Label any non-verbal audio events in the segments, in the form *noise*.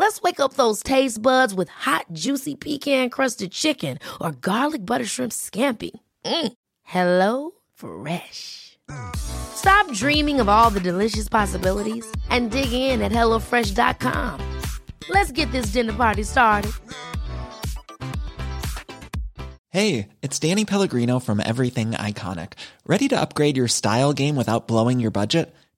Let's wake up those taste buds with hot, juicy pecan crusted chicken or garlic butter shrimp scampi. Mm. Hello Fresh. Stop dreaming of all the delicious possibilities and dig in at HelloFresh.com. Let's get this dinner party started. Hey, it's Danny Pellegrino from Everything Iconic. Ready to upgrade your style game without blowing your budget?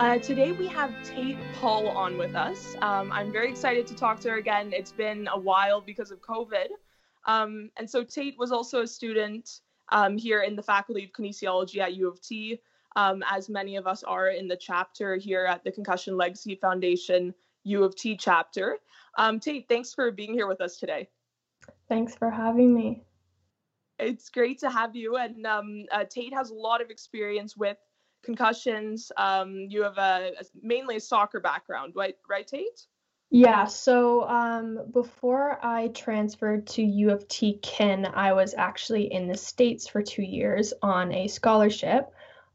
Uh, today we have Tate Paul on with us. Um, I'm very excited to talk to her again. It's been a while because of COVID. Um, and so Tate was also a student um, here in the Faculty of Kinesiology at U of T, um, as many of us are in the chapter here at the Concussion Legacy Foundation U of T chapter. Um, Tate, thanks for being here with us today. Thanks for having me. It's great to have you. And um, uh, Tate has a lot of experience with concussions. Um, you have a, a, mainly a soccer background, right? Right, Tate? Yeah. So um, before I transferred to U of T Kin, I was actually in the states for two years on a scholarship.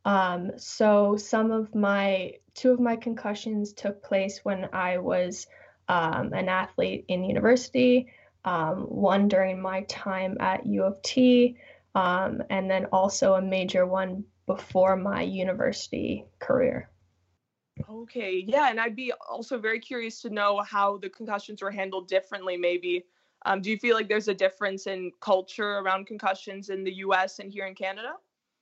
Um, so some of my two of my concussions took place when I was um, an athlete in university um, one during my time at U of T, um, and then also a major one before my university career. Okay, yeah, and I'd be also very curious to know how the concussions were handled differently, maybe. Um, do you feel like there's a difference in culture around concussions in the US and here in Canada?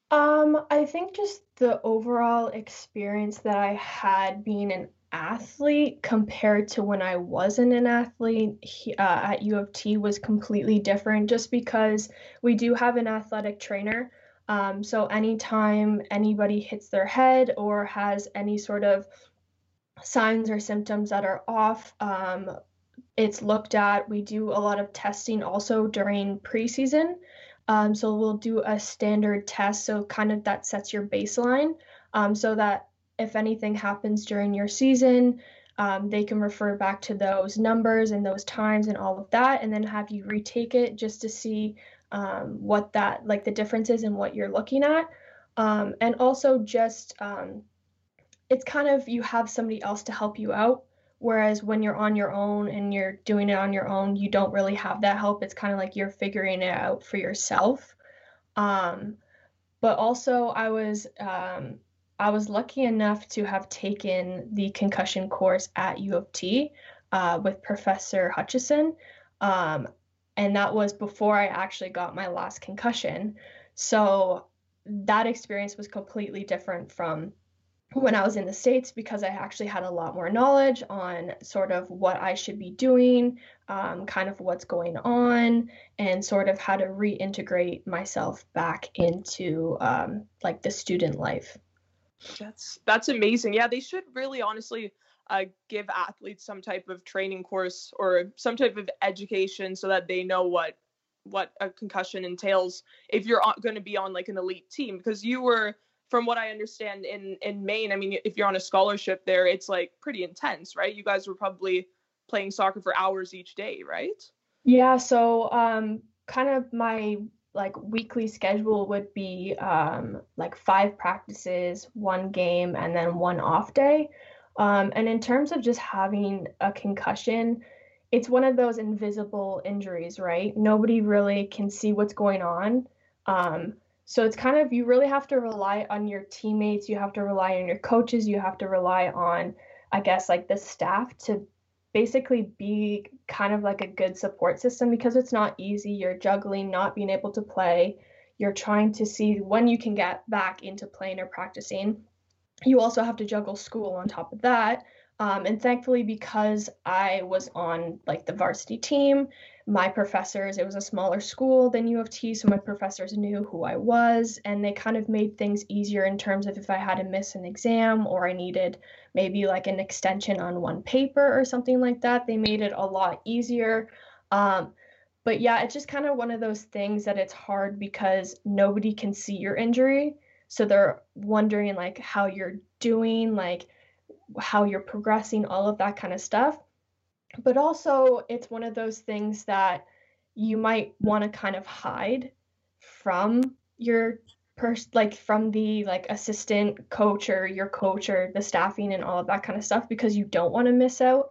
Um, I think just the overall experience that I had being an athlete compared to when I wasn't an athlete he, uh, at U of T was completely different just because we do have an athletic trainer. Um, so anytime anybody hits their head or has any sort of signs or symptoms that are off, um, it's looked at. We do a lot of testing also during preseason. Um, so we'll do a standard test. So kind of that sets your baseline um, so that if anything happens during your season, um, they can refer back to those numbers and those times and all of that, and then have you retake it just to see um, what that like the differences in what you're looking at, um, and also just um, it's kind of you have somebody else to help you out. Whereas when you're on your own and you're doing it on your own, you don't really have that help. It's kind of like you're figuring it out for yourself. Um, but also, I was um, I was lucky enough to have taken the concussion course at U of T uh, with Professor Hutchison. Um, and that was before I actually got my last concussion. So that experience was completely different from when I was in the States because I actually had a lot more knowledge on sort of what I should be doing, um, kind of what's going on, and sort of how to reintegrate myself back into um, like the student life. That's that's amazing. Yeah, they should really honestly uh, give athletes some type of training course or some type of education so that they know what what a concussion entails if you're going to be on like an elite team because you were from what i understand in in maine i mean if you're on a scholarship there it's like pretty intense right you guys were probably playing soccer for hours each day right yeah so um kind of my like weekly schedule would be um, like five practices, one game, and then one off day. Um, and in terms of just having a concussion, it's one of those invisible injuries, right? Nobody really can see what's going on. Um, so it's kind of, you really have to rely on your teammates, you have to rely on your coaches, you have to rely on, I guess, like the staff to basically be kind of like a good support system because it's not easy. You're juggling not being able to play. You're trying to see when you can get back into playing or practicing. You also have to juggle school on top of that. Um, and thankfully, because I was on like the varsity team, my professors, it was a smaller school than U of T, so my professors knew who I was, and they kind of made things easier in terms of if I had to miss an exam or I needed maybe like an extension on one paper or something like that. They made it a lot easier. Um, but yeah, it's just kind of one of those things that it's hard because nobody can see your injury. So they're wondering like how you're doing, like how you're progressing, all of that kind of stuff. But also, it's one of those things that you might want to kind of hide from your person like from the like assistant coach or your coach or the staffing and all of that kind of stuff because you don't want to miss out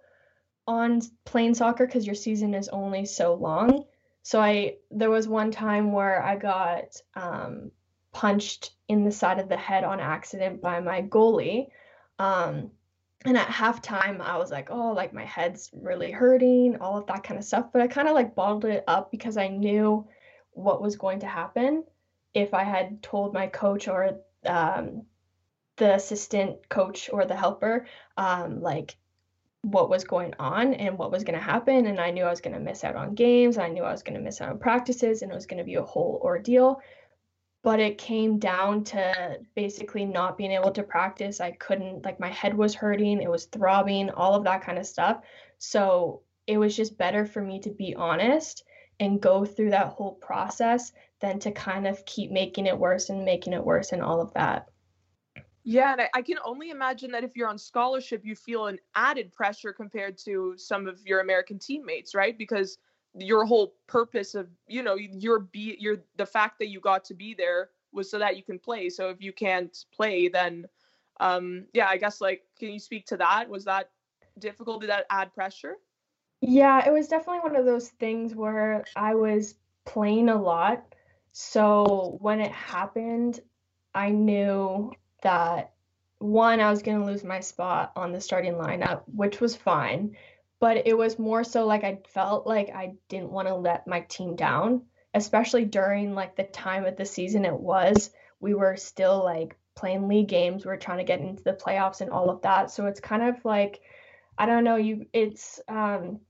on playing soccer because your season is only so long so i there was one time where i got um, punched in the side of the head on accident by my goalie. Um, and at halftime i was like oh like my head's really hurting all of that kind of stuff. But i kind of like bottled it up because i knew what was going to happen if i had told my coach or um, the assistant coach or the helper um, like what was going on and what was going to happen. And i knew i was going to miss out on games. I knew i was going to miss out on practices and it was going to be a whole ordeal but it came down to basically not being able to practice. I couldn't, like, my head was hurting, it was throbbing, all of that kind of stuff. So it was just better for me to be honest and go through that whole process than to kind of keep making it worse and making it worse and all of that. Yeah, and I, I, can only imagine that if you're on scholarship, you feel an added pressure compared to some of your American teammates, right? Because your whole purpose of you know your be your the fact that you got to be there was so that you can play. So if you can't play then um yeah i guess like can you speak to that? Was that difficult? Did that add pressure? Yeah it was definitely one of those things where i was playing a lot. So when it happened i knew that one i was going to lose my spot on the starting lineup which was fine but it was more so like I felt like I didn't want to let my team down, especially during like the time of the season it was. We were still like playing league games, we are trying to get into the playoffs and all of that. So it's kind of like I don't know, you it's um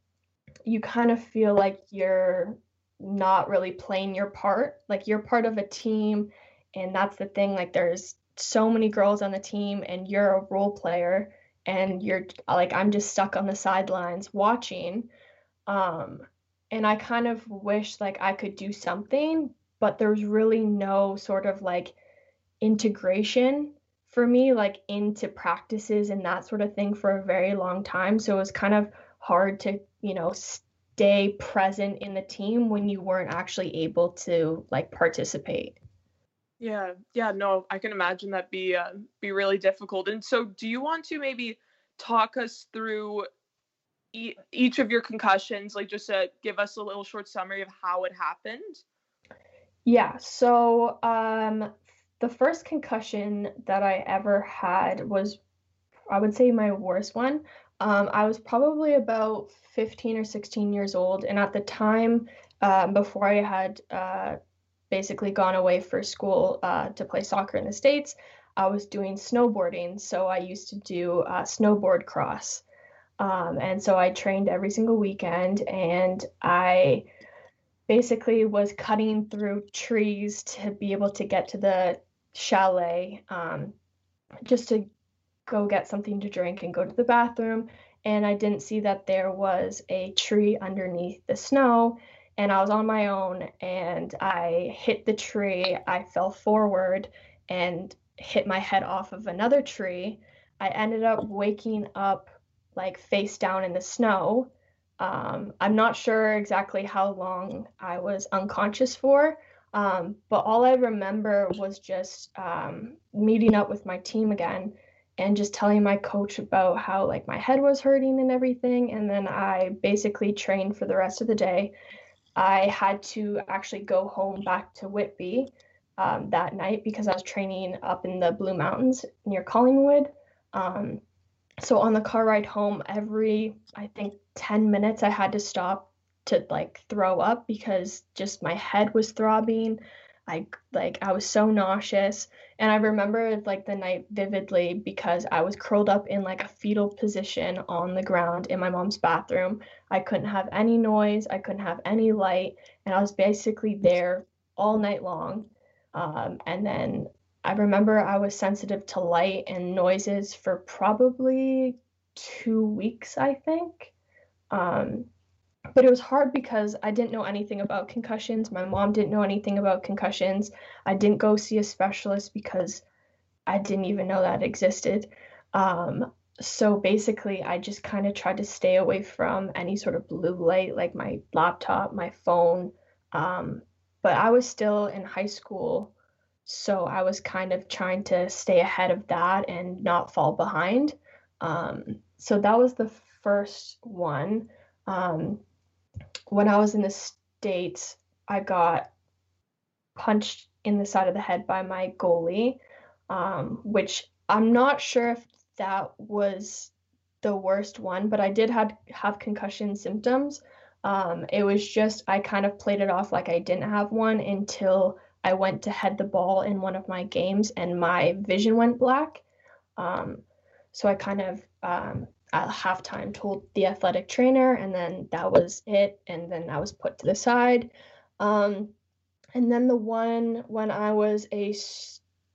you kind of feel like you're not really playing your part. Like you're part of a team and that's the thing like there's so many girls on the team and you're a role player and you're like I'm just stuck on the sidelines watching. Um, and I kind of wish like I could do something, but there's really no sort of like integration for me like into practices and that sort of thing for a very long time. So it was kind of hard to, you know, stay present in the team when you weren't actually able to like participate. Yeah, yeah, no, I can imagine that be uh, be really difficult. And so, do you want to maybe talk us through e- each of your concussions, like just to give us a little short summary of how it happened? Yeah. So, um, the first concussion that I ever had was, I would say, my worst one. Um, I was probably about 15 or 16 years old, and at the time, um, before I had uh, basically gone away for school uh, to play soccer in the States, I was doing snowboarding. So I used to do uh, snowboard cross. Um, and so I trained every single weekend and I basically was cutting through trees to be able to get to the chalet um, just to go get something to drink and go to the bathroom. And I didn't see that there was a tree underneath the snow and I was on my own and I hit the tree. I fell forward and hit my head off of another tree. I ended up waking up like face down in the snow. Um, I'm not sure exactly how long I was unconscious for, um, but all I remember was just um, meeting up with my team again and just telling my coach about how like my head was hurting and everything. And then I basically trained for the rest of the day. I had to actually go home back to Whitby um, that night because I was training up in the Blue Mountains near Collingwood. Um, so on the car ride home, every I think 10 minutes, I had to stop to like throw up because just my head was throbbing. I like I was so nauseous and I remember like the night vividly because I was curled up in like a fetal position on the ground in my mom's bathroom. I couldn't have any noise, I couldn't have any light, and I was basically there all night long. Um, and then I remember I was sensitive to light and noises for probably two weeks, I think. Um, but it was hard because I didn't know anything about concussions. My mom didn't know anything about concussions. I didn't go see a specialist because I didn't even know that existed. Um, so basically, I just kind of tried to stay away from any sort of blue light, like my laptop, my phone. Um, but I was still in high school, so I was kind of trying to stay ahead of that and not fall behind. Um, so that was the first one. Um, when I was in the States, I got punched in the side of the head by my goalie, um, which I'm not sure if that was the worst one, but I did have, have concussion symptoms. Um, it was just, I kind of played it off like I didn't have one until I went to head the ball in one of my games and my vision went black. Um, so I kind of um, at halftime told the athletic trainer, and then that was it. And then I was put to the side. Um, and then the one when I was a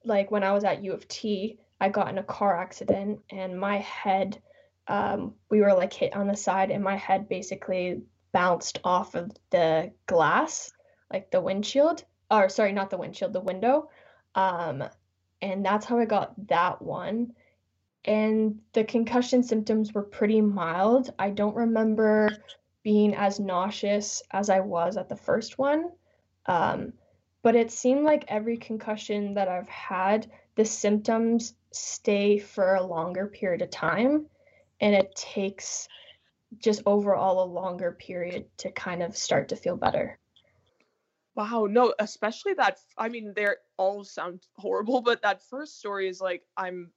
like when I was at U of T, I got in a car accident, and my head, um, we were like hit on the side, and my head basically bounced off of the glass, like the windshield, or sorry, not the windshield, the window. Um, and that's how I got that one and the concussion symptoms were pretty mild. I don't remember being as nauseous as I was at the first one. Um, but it seemed like every concussion that I've had, the symptoms stay for a longer period of time. And it takes just overall a longer period to kind of start to feel better. Wow, no, especially that. I mean, they all sound horrible, *laughs* but that first story is like, I'm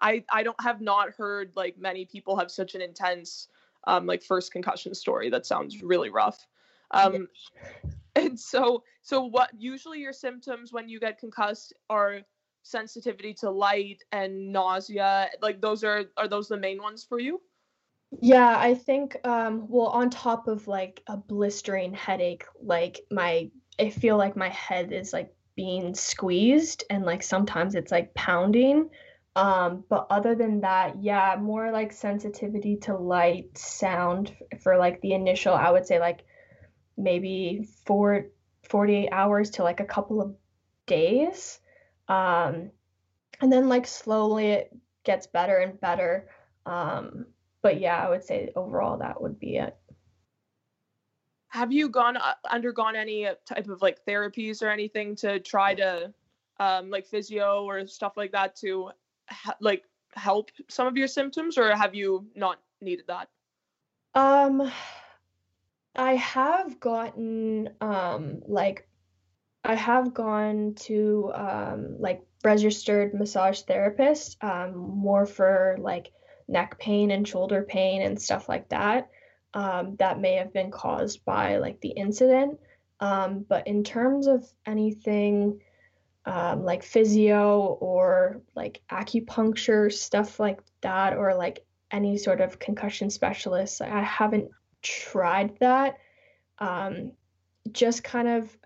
I I don't have not heard like many people have such an intense um like first concussion story that sounds really rough. Um and so so what usually your symptoms when you get concussed are sensitivity to light and nausea like those are are those the main ones for you? Yeah, I think um well on top of like a blistering headache like my I feel like my head is like being squeezed and like sometimes it's like pounding um, but other than that, yeah, more like sensitivity to light, sound for like the initial, I would say like maybe four, 48 hours to like a couple of days. Um, and then like slowly it gets better and better. Um, but yeah, I would say overall that would be it. Have you gone uh, undergone any type of like therapies or anything to try to um, like physio or stuff like that to like help some of your symptoms or have you not needed that? Um i have gotten um like i have gone to um like registered massage therapist um more for like neck pain and shoulder pain and stuff like that um that may have been caused by like the incident. Um but in terms of anything um, like physio or like acupuncture, stuff like that, or like any sort of concussion specialist. I haven't tried that. Um, just kind of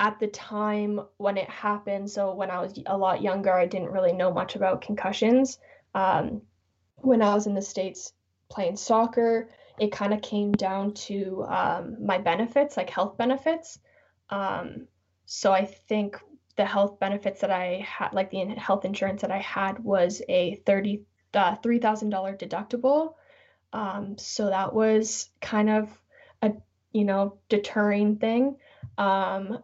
at the time when it happened, so when I was a lot younger, I didn't really know much about concussions. Um, when I was in the States playing soccer, it kind of came down to um, my benefits, like health benefits. Um, so I think the health benefits that I had, like the health insurance that I had, was a thirty uh, three thousand dollar deductible. Um, so that was kind of a you know deterring thing. Um,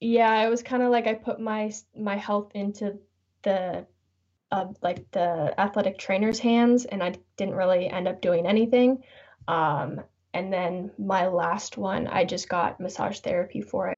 yeah, it was kind of like I put my my health into the uh, like the athletic trainer's hands, and I didn't really end up doing anything. Um, and then my last one, I just got massage therapy for it.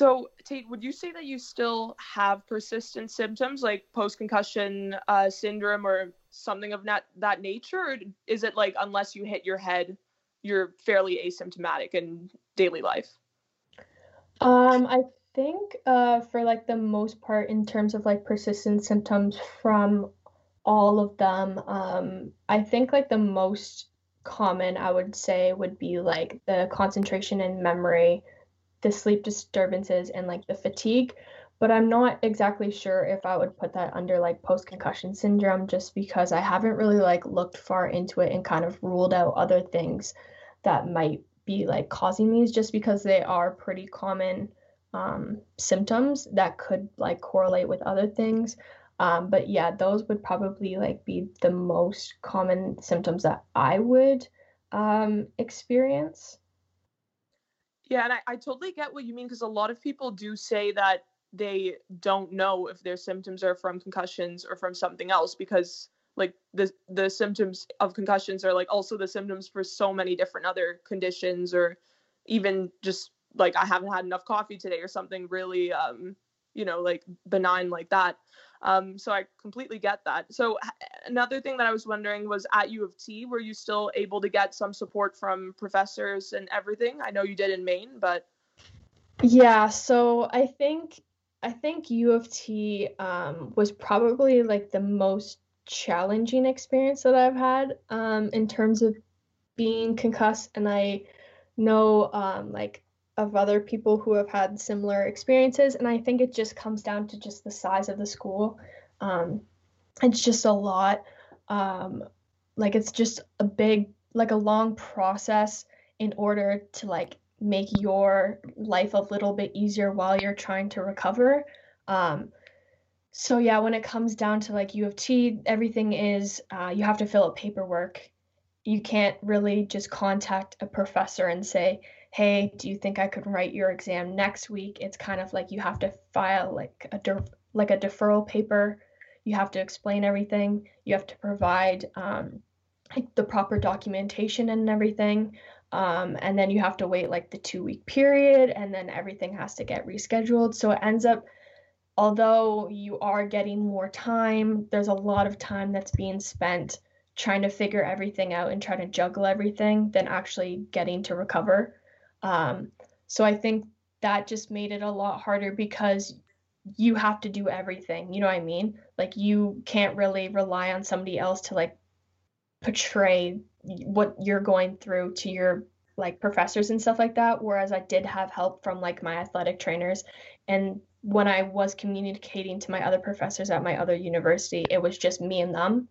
So, Tate, would you say that you still have persistent symptoms like post concussion uh, syndrome or something of that, that nature? Or is it like, unless you hit your head, you're fairly asymptomatic in daily life? Um, I think uh, for like the most part, in terms of like persistent symptoms from all of them, um, I think like the most common I would say would be like the concentration and memory the sleep disturbances and like the fatigue but i'm not exactly sure if i would put that under like post concussion syndrome just because i haven't really like looked far into it and kind of ruled out other things that might be like causing these just because they are pretty common um, symptoms that could like correlate with other things. Um, but yeah those would probably like be the most common symptoms that i would um, experience Yeah, and I, I totally get what you mean because a lot of people do say that they don't know if their symptoms are from concussions or from something else because like the the symptoms of concussions are like also the symptoms for so many different other conditions or even just like I haven't had enough coffee today or something really um you know like benign like that. Um, so I completely get that. So another thing that I was wondering was at U of T, were you still able to get some support from professors and everything? I know you did in Maine, but Yeah, so I think I think U of T um, was probably like the most challenging experience that I've had um, in terms of being concussed, and I know um, like of other people who have had similar experiences, and I think it just comes down to just the size of the school. Um, it's just a lot. Um, like it's just a big, like a long process in order to like make your life a little bit easier while you're trying to recover. Um, so yeah, when it comes down to like U of T, everything is uh, you have to fill out paperwork. You can't really just contact a professor and say, "Hey, do you think I could write your exam next week?" It's kind of like you have to file like a de- like a deferral paper. You have to explain everything. You have to provide um, like the proper documentation and everything. Um, and then you have to wait like the two week period, and then everything has to get rescheduled. So it ends up although you are getting more time, there's a lot of time that's being spent trying to figure everything out and trying to juggle everything than actually getting to recover. Um, so I think that just made it a lot harder because you have to do everything. You know what I mean? Like you can't really rely on somebody else to like portray what you're going through to your like professors and stuff like that whereas I did have help from like my athletic trainers and when I was communicating to my other professors at my other university it was just me and them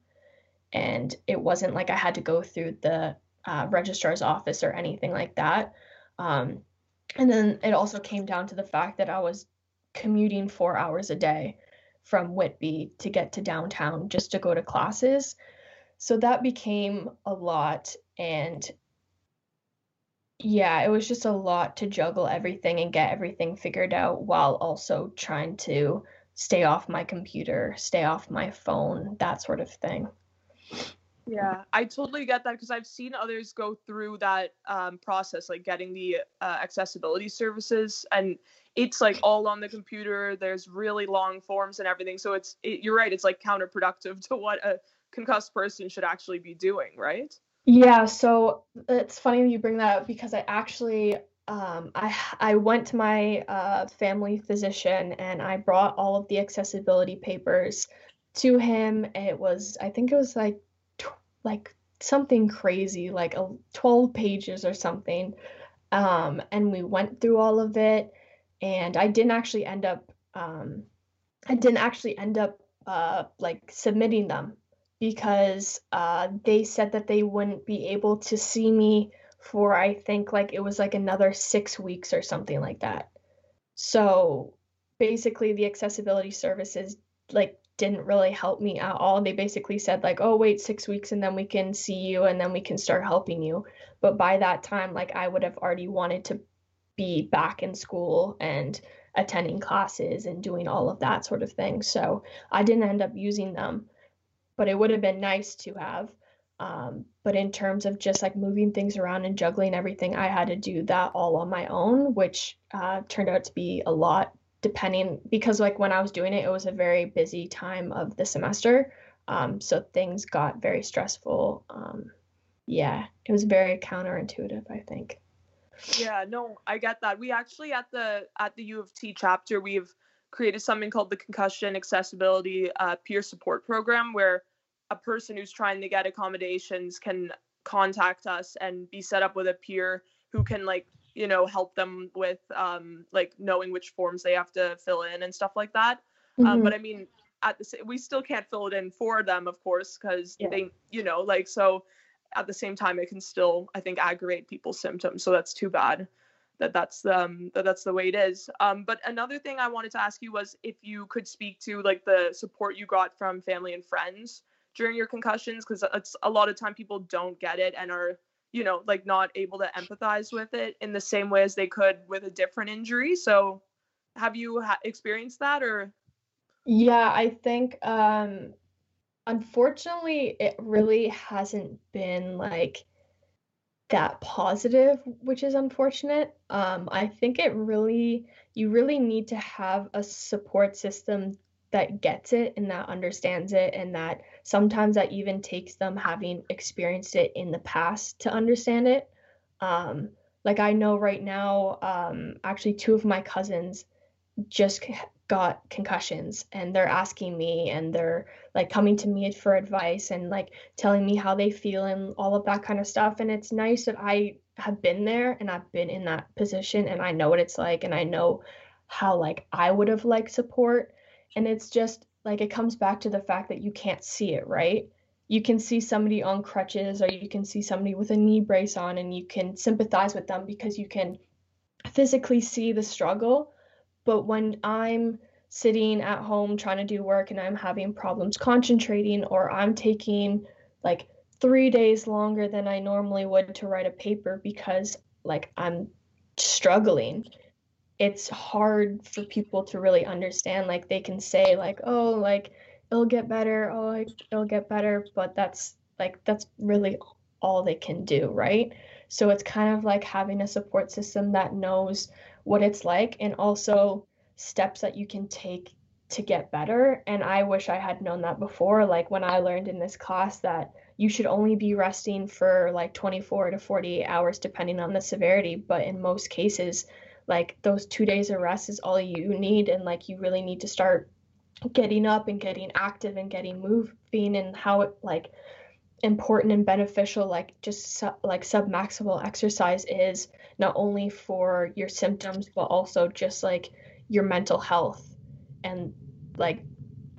and it wasn't like I had to go through the uh, registrar's office or anything like that um, and then it also came down to the fact that I was commuting 4 hours a day from Whitby to get to downtown just to go to classes so that became a lot and yeah, it was just a lot to juggle everything and get everything figured out while also trying to stay off my computer, stay off my phone, that sort of thing. Yeah, I totally get that because I've seen others go through that um, process, like getting the uh, accessibility services, and it's like all on the computer. There's really long forms and everything, so it's it, you're right. It's like counterproductive *laughs* to what a concussed person should actually be doing, right? Yeah, so it's funny you bring that up because I actually um, I I went to my uh, family physician and I brought all of the accessibility papers to him. It was I think it was like like something crazy, like a 12 pages or something. Um, and we went through all of it, and I didn't actually end up um, I didn't actually end up uh, like submitting them because uh, they said that they wouldn't be able to see me for I think like it was like another six weeks or something like that. So basically, the accessibility services like didn't really help me at all. They basically said like, "Oh, wait 6 weeks and then we can see you and then we can start helping you." But by that time, like I would have already wanted to be back in school and attending classes and doing all of that sort of thing. So, I didn't end up using them but it would have been nice to have. Um, but in terms of just like moving things around and juggling everything, I had to do that all on my own, which uh, turned out to be a lot depending because like when I was doing it, it was a very busy time of the semester. Um, so things got very stressful. Um, yeah, it was very counterintuitive, I think. Yeah, no, I get that. We actually at the at the U of T chapter, we've created something called the Concussion Accessibility uh, Peer Support Program, where a person who's trying to get accommodations can contact us and be set up with a peer who can like you know help them with um like knowing which forms they have to fill in and stuff like that mm-hmm. um, but i mean at the we still can't fill it in for them of course because yeah. they you know like so at the same time it can still i think aggravate people's symptoms so that's too bad that that's um that that's the way it is um but another thing i wanted to ask you was if you could speak to like the support you got from family and friends during your concussions because it's a lot of time people don't get it and are you know like not able to empathize with it in the same way as they could with a different injury so have you ha- experienced that or yeah i think um unfortunately it really hasn't been like that positive, which is unfortunate. Um, I think it really, you really need to have a support system that gets it and that understands it, and that sometimes that even takes them having experienced it in the past to understand it. Um, like I know right now, um, actually, two of my cousins just got concussions and they're asking me and they're like coming to me for advice and like telling me how they feel and all of that kind of stuff and it's nice that I have been there and I've been in that position and I know what it's like and I know how like I would have liked support and it's just like it comes back to the fact that you can't see it, right? You can see somebody on crutches or you can see somebody with a knee brace on and you can sympathize with them because you can physically see the struggle but when I'm sitting at home trying to do work and I'm having problems concentrating, or I'm taking like three days longer than I normally would to write a paper because like I'm struggling, it's hard for people to really understand. Like they can say, like, oh, like it'll get better, oh, like, it'll get better, but that's like that's really all they can do, right? So it's kind of like having a support system that knows what it's like and also steps that you can take to get better. And I wish I had known that before. Like when I learned in this class that you should only be resting for like 24 to 48 hours, depending on the severity. But in most cases, like those two days of rest is all you need. And like you really need to start getting up and getting active and getting moving and how it like important and beneficial like just su- like submaximal exercise is not only for your symptoms but also just like your mental health and like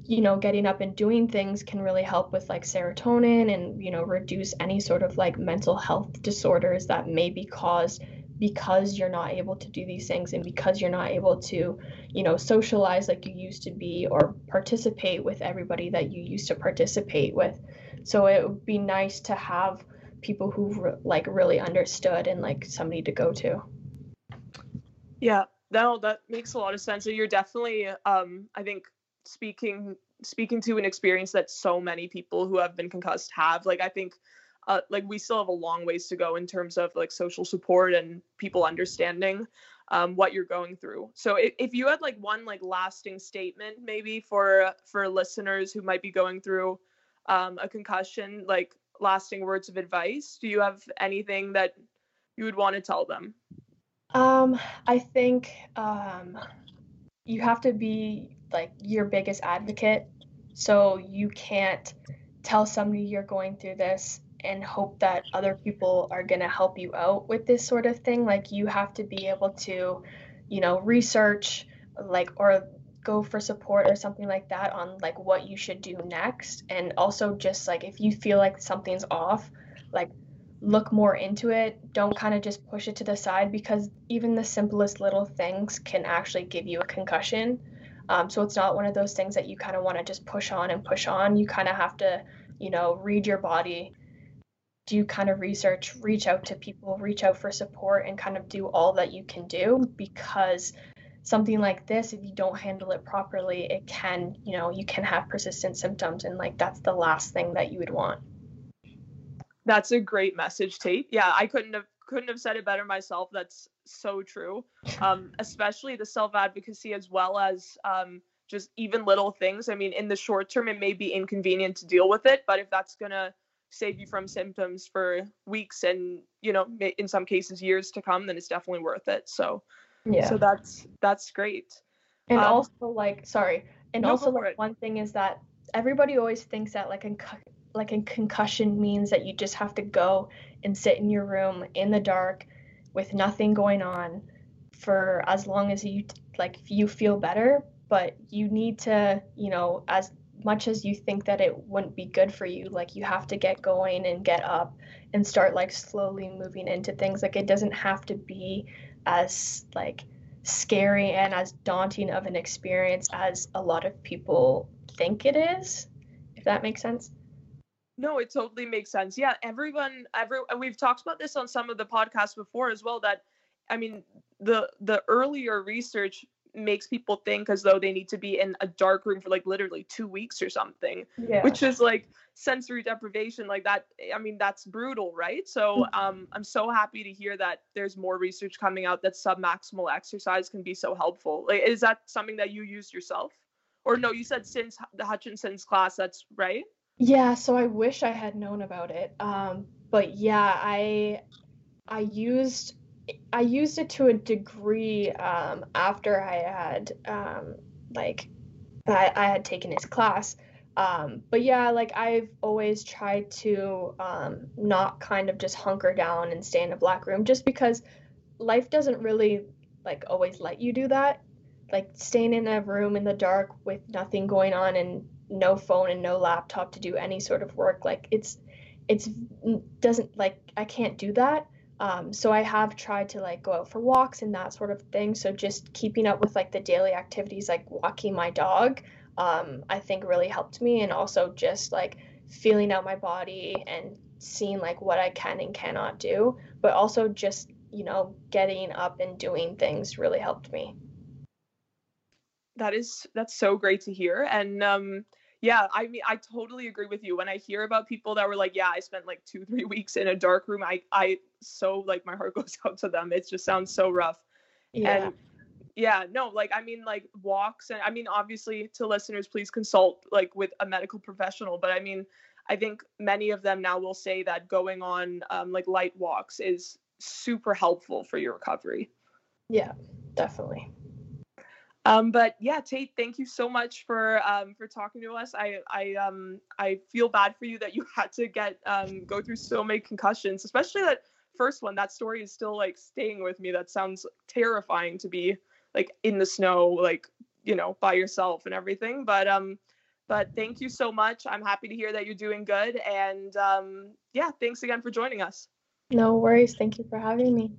you know getting up and doing things can really help with like serotonin and you know reduce any sort of like mental health disorders that may be caused because you're not able to do these things and because you're not able to you know socialize like you used to be or participate with everybody that you used to participate with so it would be nice to have people who like really understood and like somebody to go to. Yeah, no, that makes a lot of sense. So you're definitely, um, I think, speaking speaking to an experience that so many people who have been concussed have. Like, I think, uh, like we still have a long ways to go in terms of like social support and people understanding um, what you're going through. So if, if you had like one like lasting statement maybe for for listeners who might be going through um, a concussion, like lasting words of advice? Do you have anything that you would want to tell them? Um, I think um, you have to be like your biggest advocate. So you can't tell somebody you're going through this and hope that other people are going to help you out with this sort of thing. Like you have to be able to, you know, research like or go for support or something like that on like what you should do next. And also just like if you feel like something's off like look more into it. Don't kind of just push it to the side because even the simplest little things can actually give you a concussion. Um, so it's not one of those things that you kind of want to just push on and push on. You kind of have to you know read your body do kind of research reach out to people reach out for support and kind of do all that you can do because something like this if you don't handle it properly it can you know you can have persistent symptoms and like that's the last thing that you would want. That's a great message tate. Yeah i couldn't have couldn't have said it better myself. That's so true. Um, especially the self advocacy as well as um, just even little things. I mean in the short term it may be inconvenient to deal with it but if that's to save you from symptoms for weeks and you know in some cases years to come then it's definitely worth it. So yeah. so that's that's great. And um, also like sorry and no, also like, one thing is that everybody always thinks that like a like a concussion means that you just have to go and sit in your room in the dark with nothing going on for as long as you like you feel better. But you need to you know as much as you think that it wouldn't be good for you like you have to get going and get up and start like slowly moving into things. Like it doesn't have to be as like scary and as daunting of an experience as a lot of people think it is if that makes sense. No it totally makes sense. Yeah everyone every we've talked about this on some of the podcasts before as well that i mean the the earlier research makes people think as though they need to be in a dark room for like literally two weeks or something yeah. which is like sensory deprivation like that i mean that's brutal right so mm. um, i'm so happy to hear that there's more research coming out that submaximal exercise can be so helpful like is that something that you used yourself or no you said since the Hutchison's class that's right yeah so i wish i had known about it um, but yeah i i used I used it to a degree um, after I had um, like I, I had taken his class. Um, but yeah, like I've always tried to um, not kind of just hunker down and stay in a black room, just because life doesn't really like always let you do that. Like staying in a room in the dark with nothing going on and no phone and no laptop to do any sort of work, like it's it's doesn't like I can't do that. Um, so I have tried to like go out for walks and that sort of thing. So just keeping up with like the daily activities, like walking my dog, um, I think really helped me, and also just like feeling out my body and seeing like what I can and cannot do, but also just you know getting up and doing things really helped me. That is that's so great to hear, and um, yeah i mean i totally agree with you when i hear about people that were like yeah i spent like two three weeks in a dark room i i so like my heart *laughs* goes out to them. It just sounds so rough. Yeah. and yeah no like i mean like walks and i mean obviously to listeners please consult like with a medical professional but i mean i think many of them now will say that going on um, like light walks is super helpful for your recovery. Yeah definitely. Um, but yeah, Tate, thank you so much for um, for talking to us. I I um I feel bad for you that you *laughs* had to get um go through so many concussions, especially that first one. That story is still like staying with me. That sounds terrifying to be like in the snow, like you know, by yourself and everything. But um, but thank you so much. I'm happy to hear that you're doing good, and um, yeah, thanks again for joining us. No worries. Thank you for having me.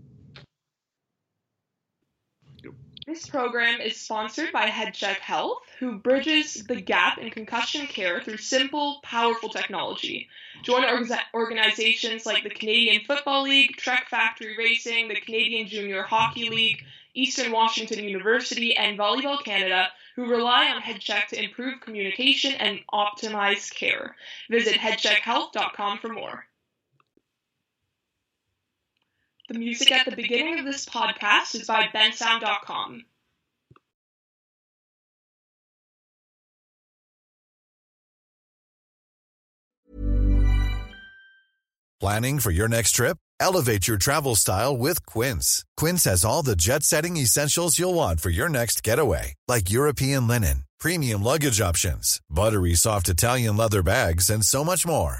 This program is sponsored by HeadCheck Health, who bridges the gap in concussion care through simple, powerful technology. Join orga- organizations like the Canadian Football League, Trek Factory Racing, the Canadian Junior Hockey League, Eastern Washington University, and Volleyball Canada, who rely on HeadCheck to improve communication and optimize care. Visit headcheckhealth.com for more. The music at the beginning of this podcast is by bensound.com. Planning for your next trip? Elevate your travel style with Quince. Quince has all the jet setting essentials you'll want for your next getaway, like European linen, premium luggage options, buttery soft Italian leather bags, and so much more.